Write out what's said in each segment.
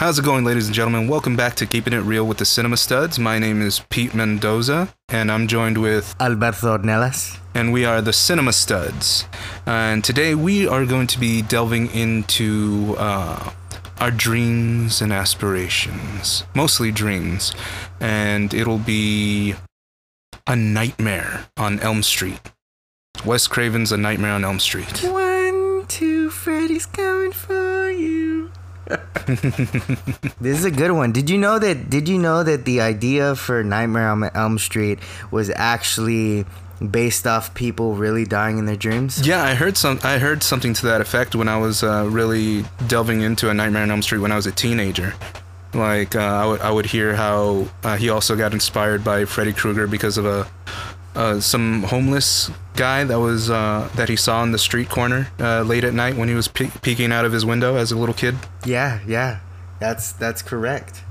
How's it going, ladies and gentlemen? Welcome back to Keeping It Reel with the Cinema Studs. My name is Pete Mendoza, and I'm joined with, Alberto Ornelas. and we are the Cinema Studs. And today we are going to be delving into uh, our dreams and aspirations, mostly dreams. And it'll be A Nightmare on Elm Street. Wes Craven's A Nightmare on Elm Street. One, two, Freddy's coming for. this is a good one. Did you know that? Did you know that the idea for Nightmare on Elm Street was actually based off people really dying in their dreams? Yeah, I heard some. I heard something to that effect when I was uh, really delving into A Nightmare on Elm Street when I was a teenager. Like uh, I would, I would hear how uh, he also got inspired by Freddy Krueger because of a uh, some homeless guy that was uh, that he saw on the street corner uh, late at night when he was pe- peeking out of his window as a little kid. Yeah, yeah. That's that's correct.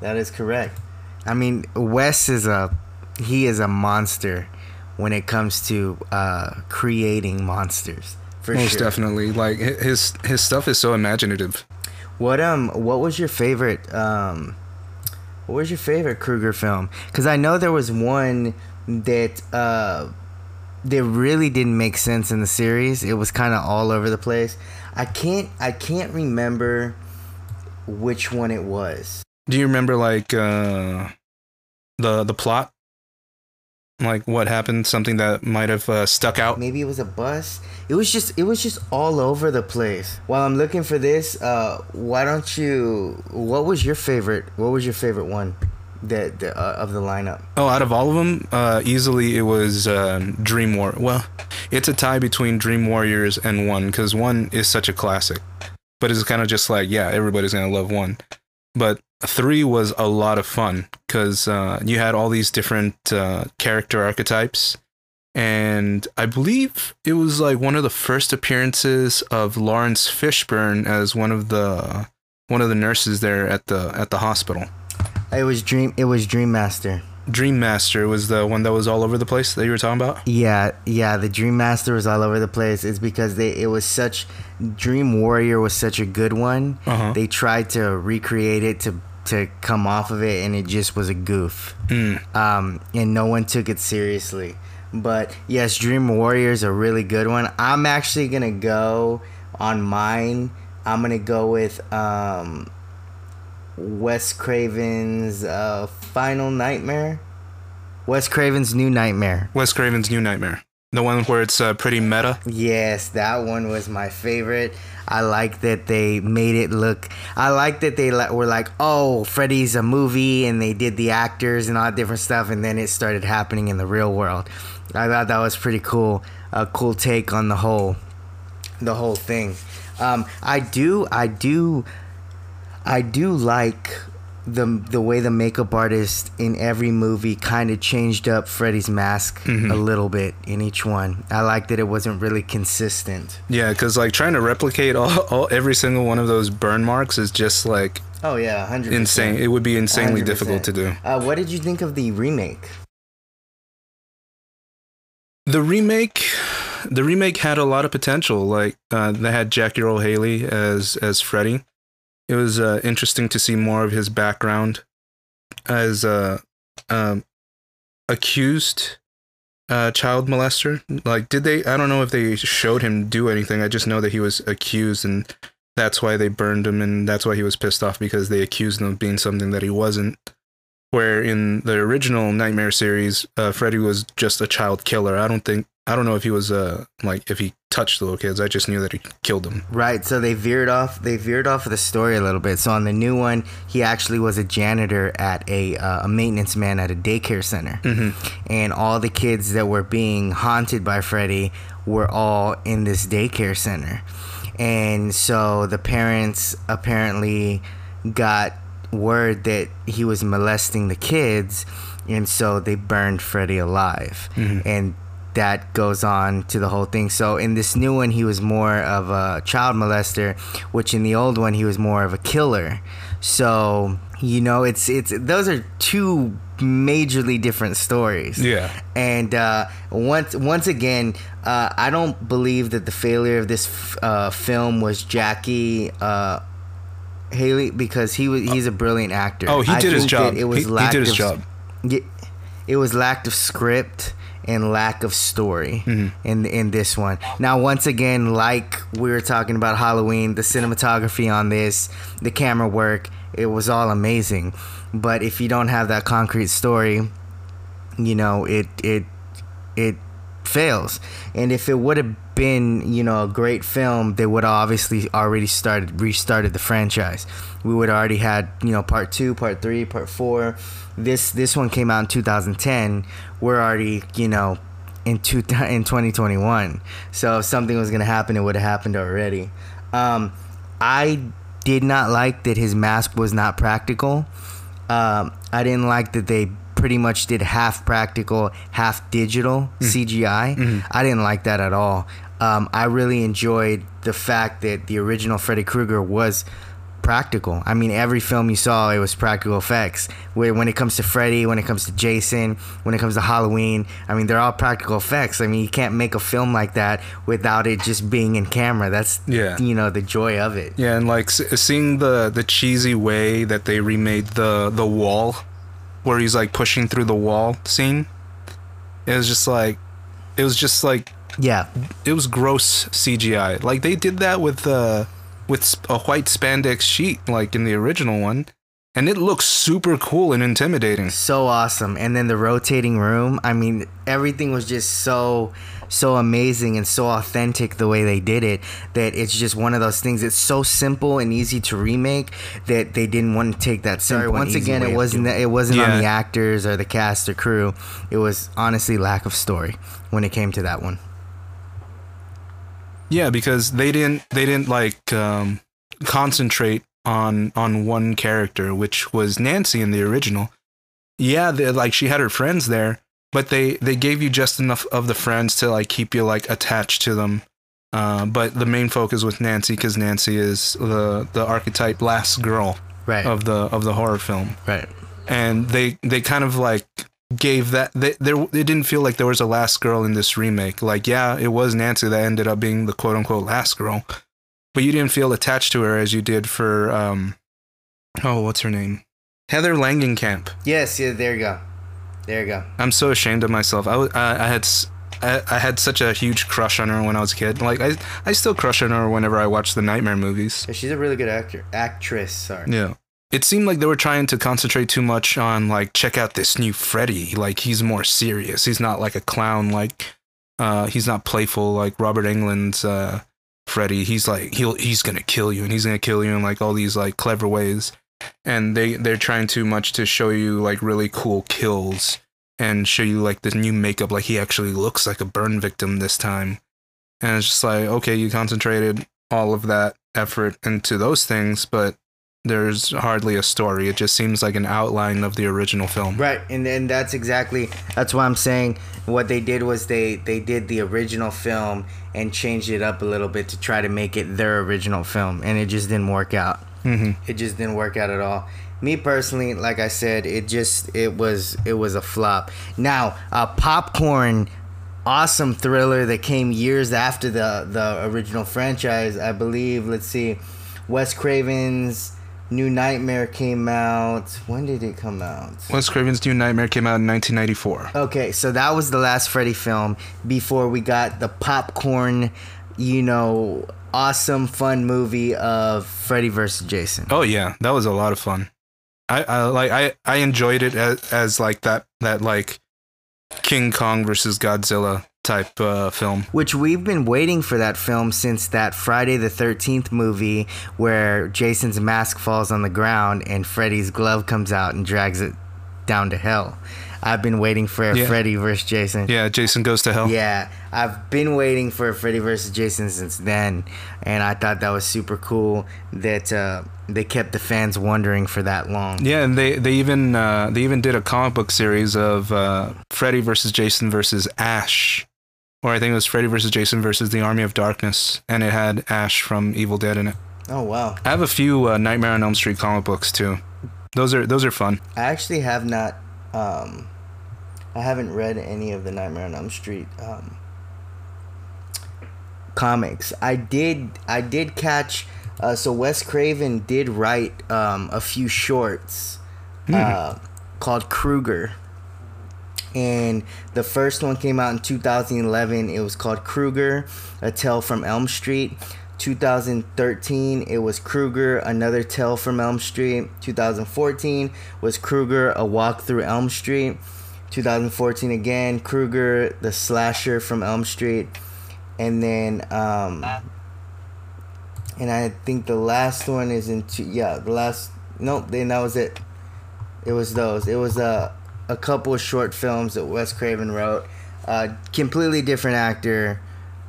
That is correct. I mean, Wes is a he is a monster when it comes to uh, creating monsters. For Most sure. definitely, like his his stuff is so imaginative. What um what was your favorite um what was your favorite Krueger film? Cuz I know there was one that uh that really didn't make sense in the series. It was kind of all over the place. I can't I can't remember which one it was. Do you remember like uh, the the plot? Like what happened? Something that might have uh, stuck out. Maybe it was a bus. It was just it was just all over the place. While I'm looking for this, uh why don't you what was your favorite what was your favorite one that, uh, of the lineup? Oh, out of all of them, uh, easily it was um, Dream War. Well, it's a tie between Dream Warriors and one because one is such a classic, but it's kind of just like yeah, everybody's gonna love one. But three was a lot of fun because uh, you had all these different uh, character archetypes, and I believe it was like one of the first appearances of Laurence Fishburne as one of the one of the nurses there at the at the hospital. It was Dream it was Dream Master. Dream Master was the one that was all over the place that you were talking about. Yeah, yeah, the Dream Master was all over the place. It's because they it was such Dream Warrior was such a good one. Uh-huh. They tried to recreate it to to come off of it and it just was a goof. Mm. Um and no one took it seriously. But yes, Dream Warrior is a really good one. I'm actually going to go on mine. I'm going to go with um Wes Craven's uh Final Nightmare. Wes Craven's New Nightmare. Wes Craven's New Nightmare, the one where it's uh, pretty meta. Yes, that one was my favorite. I like that they made it look. I like that they li- were like, "Oh, Freddy's a movie," and they did the actors and all that different stuff, and then it started happening in the real world. I thought that was pretty cool. A cool take on the whole, the whole thing. Um, I do, I do, I do like the the way the makeup artist in every movie kind of changed up Freddy's mask a little bit in each one. I like that it wasn't really consistent. Yeah, because like trying to replicate all, all every single one of those burn marks is just like Oh yeah, hundred insane. It would be insanely difficult to do. Uh, what did you think of the remake? The remake, the remake had a lot of potential. Like uh, they had Jackie Earle Haley as as Freddy. It was uh, interesting to see more of his background as a um, accused uh, child molester. Like, did they? I don't know if they showed him do anything. I just know that he was accused, and that's why they burned him, and that's why he was pissed off because they accused him of being something that he wasn't. Where in the original Nightmare series, uh, Freddy was just a child killer. I don't think I don't know if he was uh like if he touched the little kids. I just knew that he killed them. Right, so they veered off. They veered off of the story a little bit. So on the new one, he actually was a janitor at a uh, a maintenance man at a daycare center, and all the kids that were being haunted by Freddy were all in this daycare center, and so the parents apparently got word that he was molesting the kids, and so they burned Freddy alive, and that goes on to the whole thing. So in this new one, he was more of a child molester, which in the old one he was more of a killer. So you know, it's it's those are two majorly different stories. Yeah. And uh, once once again, uh, I don't believe that the failure of this f- uh, film was Jackie. Uh, Haley because he was he's a brilliant actor. Oh, he I did his job. It was He- he did his of- job. It was lack of script and lack of story Mm-hmm. in in this one. Now, once again, like we were talking about Halloween, the cinematography on this, the camera work, it was all amazing. But if you don't have that concrete story, you know, it it it fails. And if it would have been, you know, a great film, they would obviously already started restarted the franchise. We would already had, you know, part two, part three, part four. This this one came out in 2010. We're already, you know, in two in 2021. So if something was gonna happen, it would have happened already. Um, I did not like that his mask was not practical. Um, I didn't like that they pretty much did half practical, half digital CGI. I didn't like that at all. Um, I really enjoyed the fact that the original Freddy Krueger was practical. I mean, every film you saw, it was practical effects. Where when it comes to Freddy, when it comes to Jason, when it comes to Halloween, I mean, they're all practical effects. I mean, you can't make a film like that without it just being in camera. That's Yeah. you know the joy of it. Yeah, and like seeing the the cheesy way that they remade the the wall, where he's like pushing through the wall scene. It was just like, it was just like Yeah, it was gross CGI. Like they did that with uh with a white spandex sheet, like in the original one, and it looks super cool and intimidating. so awesome. And then the rotating room i mean everything was just so so amazing and so authentic the way they did it that it's just one of those things it's so simple and easy to remake that they didn't want to take that sorry Simple and once again it wasn't doing it wasn't on the actors or the cast or crew. It was honestly lack of story when it came to that one Yeah, because they didn't they didn't like um, concentrate on on one character, which was Nancy in the original. Yeah, like she had her friends there, but they they gave you just enough of the friends to like keep you like attached to them. Uh, but the main focus was Nancy because Nancy is the the archetype last girl right of the of the horror film, right and they they kind of like gave that they there it didn't feel like there was a last girl in this remake. Like yeah it was nancy that ended up being the quote unquote last girl but you didn't feel attached to her as you did for um oh what's her name? Heather langenkamp. Yes yeah there you go. There you go. I'm so ashamed of myself. I, was- I, I had I, I had such a huge crush on her when I was a kid. Like I, I still crush on her whenever I watch the Nightmare movies. Yeah, she's a really good actor actress sorry. Yeah. It seemed like they were trying to concentrate too much on like check out this new Freddy. Like he's more serious. He's not like a clown like uh he's not playful like Robert Englund's uh Freddy. He's like he'll he's to kill you and he's to kill you in like all these like clever ways. And they they're trying too much to show you like really cool kills and show you like this new makeup like he actually looks like a burn victim this time. And it's just like okay, you concentrated all of that effort into those things, but there's hardly a story. It just seems like an outline of the original film. Right, and and that's exactly that's why I'm saying what they did was they they did the original film and changed it up a little bit to try to make it their original film, and it just didn't work out. hmm It just didn't work out at all. Me personally, like I said, it just it was it was a flop. Now, a popcorn awesome thriller that came years after the the original franchise, I believe. Let's see, Wes Craven's New Nightmare came out. When did it come out? Wes Craven's New Nightmare came out in 1994. Okay, so that was the last Freddy film before we got the popcorn, you know, awesome fun movie of Freddy vs. Jason. Oh yeah, that was a lot of fun. I, I like I I enjoyed it as, as like that that like King Kong versus Godzilla type uh, film. Which we've been waiting for that film since that Friday the 13th movie where Jason's mask falls on the ground and Freddy's glove comes out and drags it down to hell. I've been waiting for a Yeah. Freddy versus Jason. Yeah, Jason goes to hell. Yeah, I've been waiting for a Freddy versus Jason since then, and I thought that was super cool that uh, they kept the fans wondering for that long. Yeah, and they they even uh, they even did a comic book series of uh, Freddy versus Jason versus Ash, or I think it was Freddy versus Jason versus the Army of Darkness, and it had Ash from Evil Dead in it. Oh wow! I have a few uh, Nightmare on Elm Street comic books too. Those are those are fun. I actually have not, um, I haven't read any of the Nightmare on Elm Street um, comics. I did, I did catch Uh, so Wes Craven did write um, a few shorts uh, called Krueger. And the first one came out in 2011. It was called Krueger, A Tale from Elm Street. 2013, it was Krueger, Another Tale from Elm Street. 2014 was Krueger, A Walk Through Elm Street. 2014 again, Krueger, The Slasher from Elm Street. And then, um, and I think the last one is in two, yeah, the last, nope, then that was it. It was those. It was a, a couple of short films that Wes Craven wrote. Uh, completely different actor,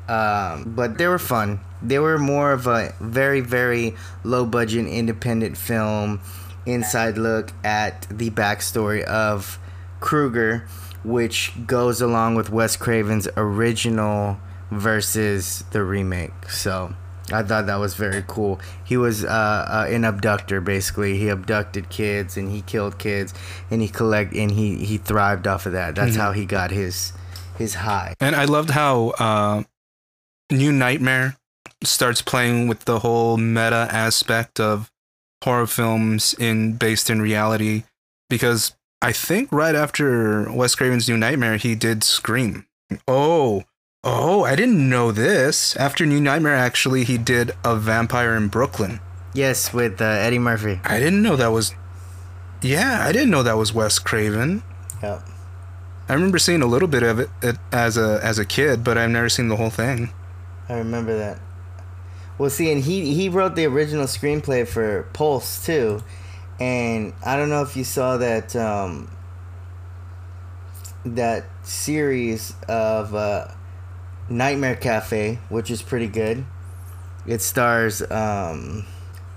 um, but they were fun. They were more of a very, very low budget independent film, inside look at the backstory of Krueger, which goes along with Wes Craven's original versus the remake. So I thought that was very cool. He was uh, uh, an abductor, basically. He abducted kids and he killed kids, and he collect and he he thrived off of that. That's how he got his his high. And I loved how uh, New Nightmare starts playing with the whole meta aspect of horror films in based in reality because I think right after Wes Craven's New Nightmare he did Scream. Oh, oh, I didn't know this. After New Nightmare actually he did A Vampire in Brooklyn. Yes, with uh, Eddie Murphy. I didn't know that was Yeah, I didn't know that was Wes Craven. Yep. I remember seeing a little bit of it, it as a as a kid, but I've never seen the whole thing. I remember that. Well, see, and he he wrote the original screenplay for Pulse too, and I don't know if you saw that um, that series of uh, Nightmare Cafe, which is pretty good. It stars um,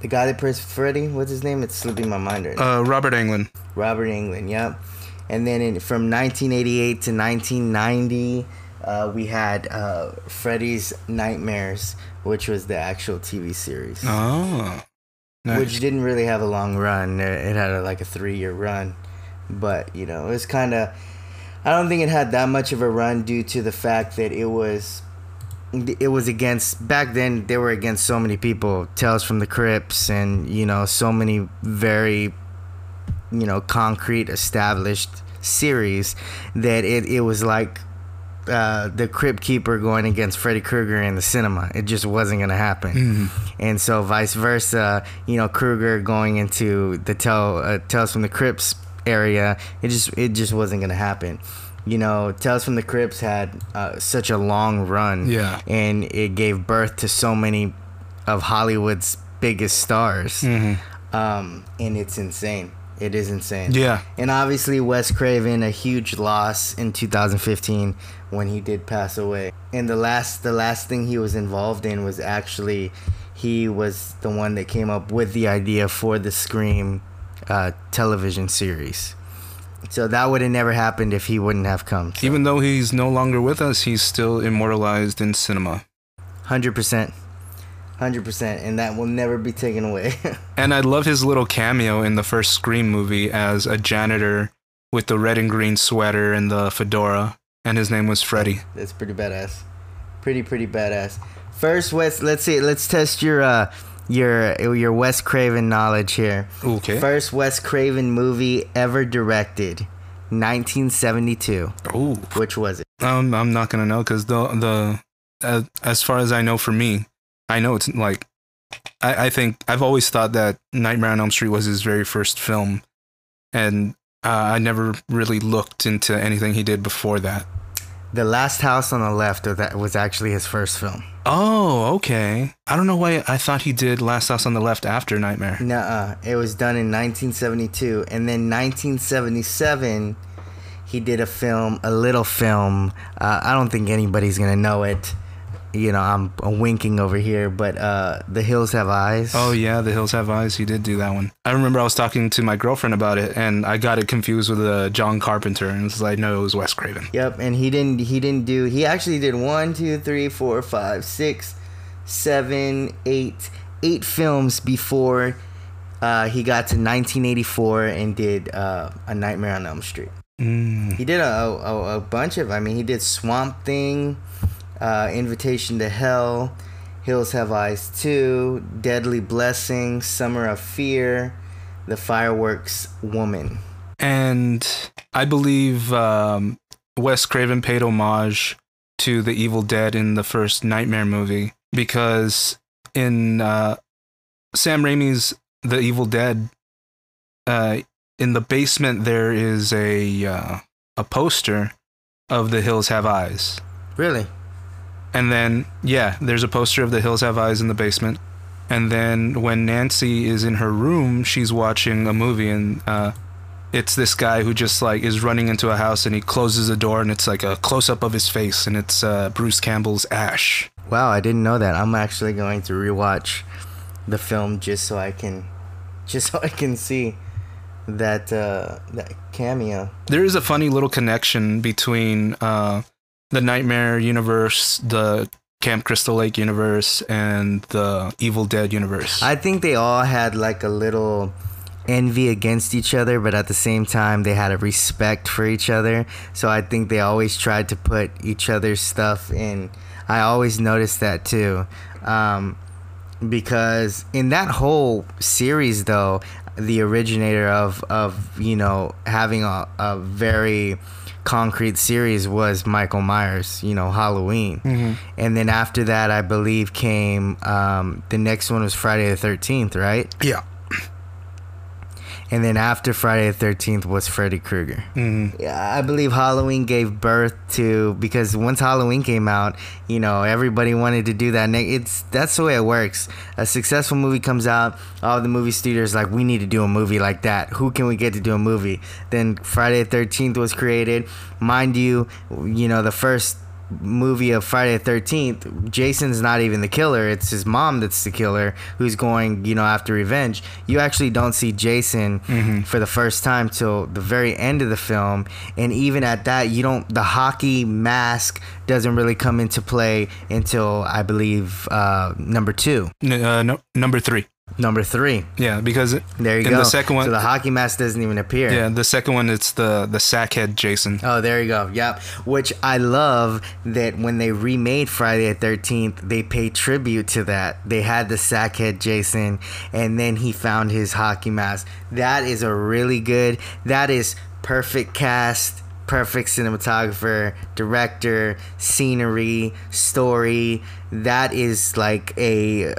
the guy that plays Freddy. What's his name? It's slipping my mind right now. Uh, Robert Englund. Robert Englund, yep. And then in, from 1988 to 1990, uh, we had uh, Freddy's Nightmares, which was the actual TV series, Oh. Nice. which didn't really have a long run. It it had a, like a three year run, but you know, it was kind of. I don't think it had that much of a run due to the fact that it was. It was against back then. They were against so many people, Tales from the Crypts, and you know, so many very you know concrete established series that it, it was like uh, the crypt keeper going against Freddy Krueger in the cinema. It just wasn't gonna happen, and so vice versa. You know, Krueger going into the tell uh, Tales from the Crypts area. It just it just wasn't gonna happen. You know, Tales from the Crypts had uh, such a long run, Yeah. and it gave birth to so many of Hollywood's biggest stars. Um, and it's insane. It is insane. Yeah. And obviously, Wes Craven, a huge loss in 2015 when he did pass away. And the last, the last thing he was involved in was actually, he was the one that came up with the idea for the Scream uh, television series. So that would have never happened if he wouldn't have come. So, Even though he's no longer with us, he's still immortalized in cinema. hundred percent, hundred percent, and that will never be taken away. And I love his little cameo in the first Scream movie as a janitor with the red and green sweater and the fedora, and his name was Freddy. That's pretty badass. Pretty pretty badass. First, Wes, let's see. Let's test your uh your your Wes Craven knowledge here. Okay. First Wes Craven movie ever directed, 1972. Ooh. Which was it? Um, I'm not gonna know because the the uh, as far as I know, for me, I know it's like I, I think I've always thought that Nightmare on Elm Street was his very first film, and uh, I never really looked into anything he did before that. The Last House on the Left. That was actually his first film. Oh, okay. I don't know why I thought he did Last House on the Left after Nightmare. Nuh-uh. It was done in 1972, and then 1977, he did a film, a little film. Uh, I don't think anybody's gonna know it. You know, I'm winking over here, but uh, The Hills Have Eyes. Oh yeah, The Hills Have Eyes. He did do that one. I remember I was talking to my girlfriend about it, and I got it confused with uh, John Carpenter, and it's like no, it was Wes Craven. Yep, and he didn't. He didn't do. He actually did one, two, three, four, five, six, seven, eight, eight films before uh, he got to 1984 and did uh, A Nightmare on Elm Street. Mm. He did a, a, a bunch of. I mean, he did Swamp Thing, uh, Invitation to Hell, Hills Have Eyes 2, Deadly Blessing, Summer of Fear, The Fireworks Woman. And I believe um, Wes Craven paid homage to the Evil Dead in the first Nightmare movie because in uh, Sam Raimi's The Evil Dead, uh, in the basement there is a uh, a poster of The Hills Have Eyes. Really? And then, yeah, there's a poster of The Hills Have Eyes in the basement. And then when Nancy is in her room, she's watching a movie, and uh, it's this guy who just like is running into a house, and he closes the door, and it's like a close up of his face, and it's uh, Bruce Campbell's Ash. Wow, I didn't know that. I'm actually going to rewatch the film just so I can, just so I can see that uh, that cameo. There is a funny little connection between uh, the Nightmare universe, the Camp Crystal Lake universe, and the Evil Dead universe. I think they all had like a little envy against each other, but at the same time, they had a respect for each other. So I think they always tried to put each other's stuff in. I always noticed that too. Um, because in that whole series, though, the originator of, of you know, having a, a very concrete series was Michael Myers, you know, Halloween. Mm-hmm. And then after that, I believe came um, the next one was Friday the 13th, right? yeah. And then after Friday the 13th was Freddy Krueger. Mm-hmm. Yeah, I believe Halloween gave birth to because once Halloween came out, you know, everybody wanted to do that. It's that's the way it works. A successful movie comes out, all the movie studios like we need to do a movie like that. Who can we get to do a movie? Then Friday the 13th was created. Mind you, you know, the first movie of Friday the 13th, Jason's not even the killer. It's his mom that's the killer who's going, you know, after revenge. You actually don't see Jason for the first time till the very end of the film. And even at that, you don't, the hockey mask doesn't really come into play until I believe uh, number two. N- uh, no, number three. Number three. Yeah, because There you in go. the second one, so the hockey mask doesn't even appear. yeah, the second one it's the the sackhead Jason. Oh, there you go. Yep. Which I love that when they remade Friday the 13th, they paid tribute to that. They had the sackhead Jason, and then he found his hockey mask. That is a really good, that is perfect cast, perfect cinematographer, director, scenery, story. That is like a.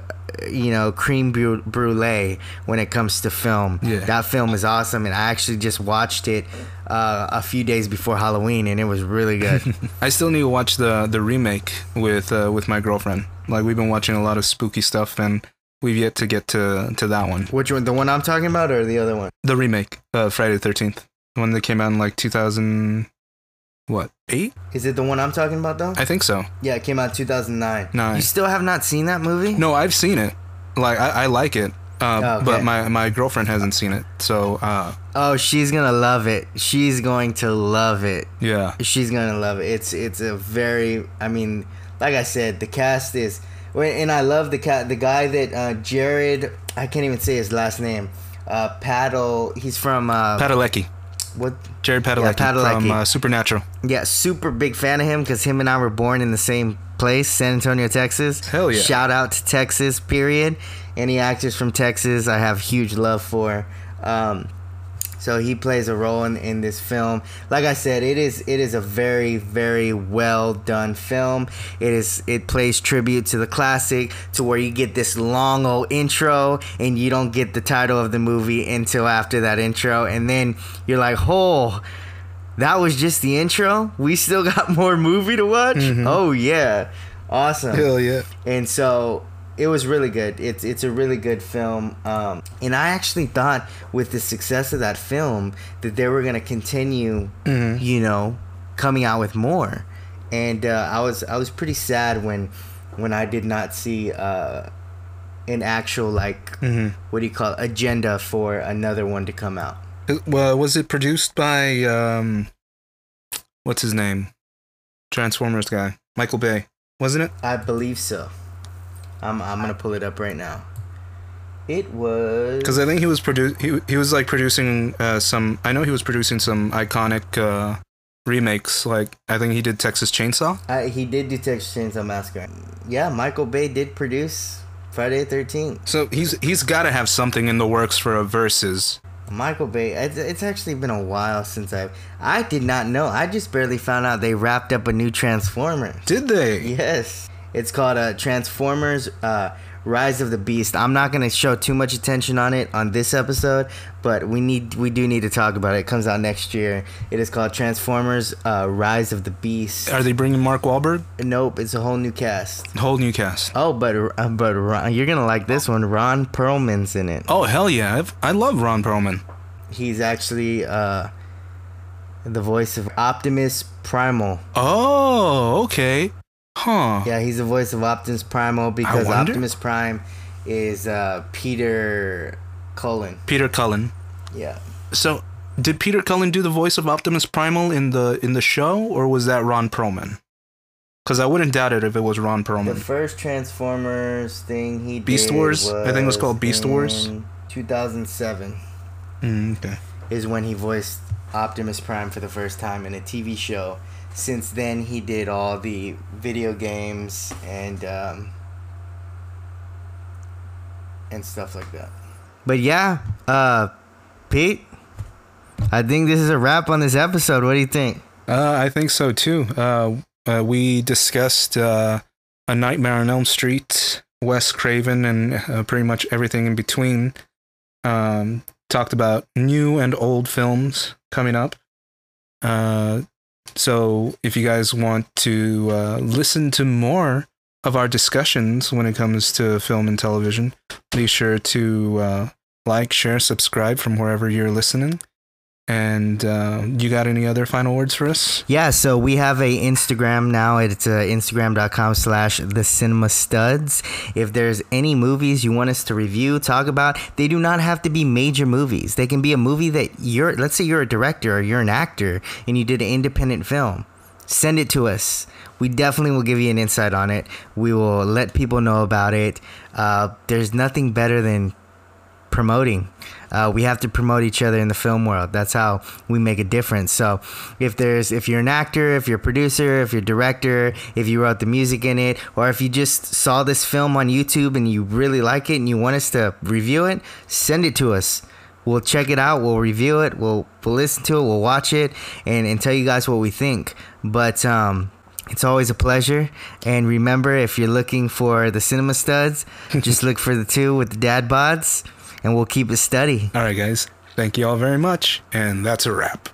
You know, cream bru- brulee when it comes to film. Yeah. That film is awesome, and I actually just watched it uh, a few days before Halloween, and it was really good. I still need to watch the the remake with uh, with my girlfriend. Like we've been watching a lot of spooky stuff, and we've yet to get to to that one. Which one? The one I'm talking about, or the other one? The remake, uh, Friday the Thirteenth, one that came out in like two thousand, what eight? Is it the one I'm talking about, though? I think so. yeah, it came out 2009. Nine. You still have not seen that movie? No, I've seen it. Like I, I like it, uh, Oh, okay. but my my girlfriend hasn't seen it. So uh, Oh, she's gonna love it. She's going to love it. yeah, She's gonna love it. It's it's a very. I mean, like I said, the cast is. And I love the cat. The guy that uh, Jared. I can't even say his last name. Uh, Paddle. He's from. Uh, Padalecki, what? Jared Padalecki, Padalecki. from uh, Supernatural. Yeah, super big fan of him because him and I were born in the same place, San Antonio, Texas. Hell yeah. Shout out to Texas, period. Any actors from Texas, I have huge love for. Um, so he plays a role in, in this film. Like I said, it is it is a very very well done film. It is it plays tribute to the classic to where you get this long old intro and you don't get the title of the movie until after that intro, and then you're like, oh that was just the intro. We still got more movie to watch. Mm-hmm. Oh yeah, awesome. Hell yeah. And so it was really good. It's it's a really good film. Um, and I actually thought with the success of that film that they were gonna continue, you know, coming out with more. And uh, I was I was pretty sad when when I did not see uh, an actual like what do you call it, agenda for another one to come out. Well, was it produced by um, what's his name? Transformers guy, Michael Bay, wasn't it? I believe so. I'm I'm gonna pull it up right now. It was Because I think he was produ- he he was like producing uh, some. I know he was producing some iconic uh, remakes. Like I think he did Texas Chainsaw. Uh, he did do Texas Chainsaw Massacre. Yeah, Michael Bay did produce Friday the Thirteenth. So he's he's got to have something in the works for a versus. Michael Bay. It's, it's actually been a while since I. I did not know. I just barely found out they wrapped up a new Transformers. Did they? Yes, it's called uh, Transformers. Uh, Rise of the Beast. I'm not gonna show too much attention on it on this episode, but we need we do need to talk about it. It comes out next year. It is called Transformers: uh, Rise of the Beast. Are they bringing Mark Wahlberg? Nope, it's a whole new cast. Whole new cast. Oh, but uh, but Ron, you're gonna like this one. Ron Perlman's in it. Oh hell yeah! I've, I love Ron Perlman. He's actually uh, the voice of Optimus Primal. Oh okay. Huh. Yeah, he's the voice of Optimus Primal because Optimus Prime is uh, Peter Cullen. Peter Cullen. Yeah. So did Peter Cullen do the voice of Optimus Primal in the in the show, or was that Ron Perlman? Because I wouldn't doubt it if it was Ron Perlman. The first Transformers thing he Beast Wars? I think it was called Beast Wars. 2007 Mm, okay. is when he voiced Optimus Prime for the first time in a TV show. Since then, he did all the video games and um, and stuff like that. But yeah, uh, Pete, I think this is a wrap on this episode. What do you think? Uh, I think so too. Uh, uh, we discussed uh, A Nightmare on Elm Street, Wes Craven, and uh, pretty much everything in between. Um, talked about new and old films coming up. So if you guys want to uh, listen to more of our discussions when it comes to film and television, be sure to uh, like, share, subscribe from wherever you're listening. And uh, you got any other final words for us? Yeah, so we have a Instagram now. It's uh, instagram.com slash the cinema studs. If there's any movies you want us to review, talk about, they do not have to be major movies. They can be a movie that you're, let's say you're a director or you're an actor and you did an independent film. Send it to us. We definitely will give you an insight on it. We will let people know about it. Uh, there's nothing better than promoting. Uh, we have to promote each other in the film world. That's how we make a difference. So, if there's if you're an actor, if you're a producer, if you're a director, if you wrote the music in it, or if you just saw this film on YouTube and you really like it and you want us to review it, send it to us. We'll check it out. We'll review it. We'll we'll listen to it. We'll watch it and and tell you guys what we think. But um. It's always a pleasure. And remember, if you're looking for the cinema studs, just look for the two with the dad bods, and we'll keep it steady. All right, guys. Thank you all very much. And that's a wrap.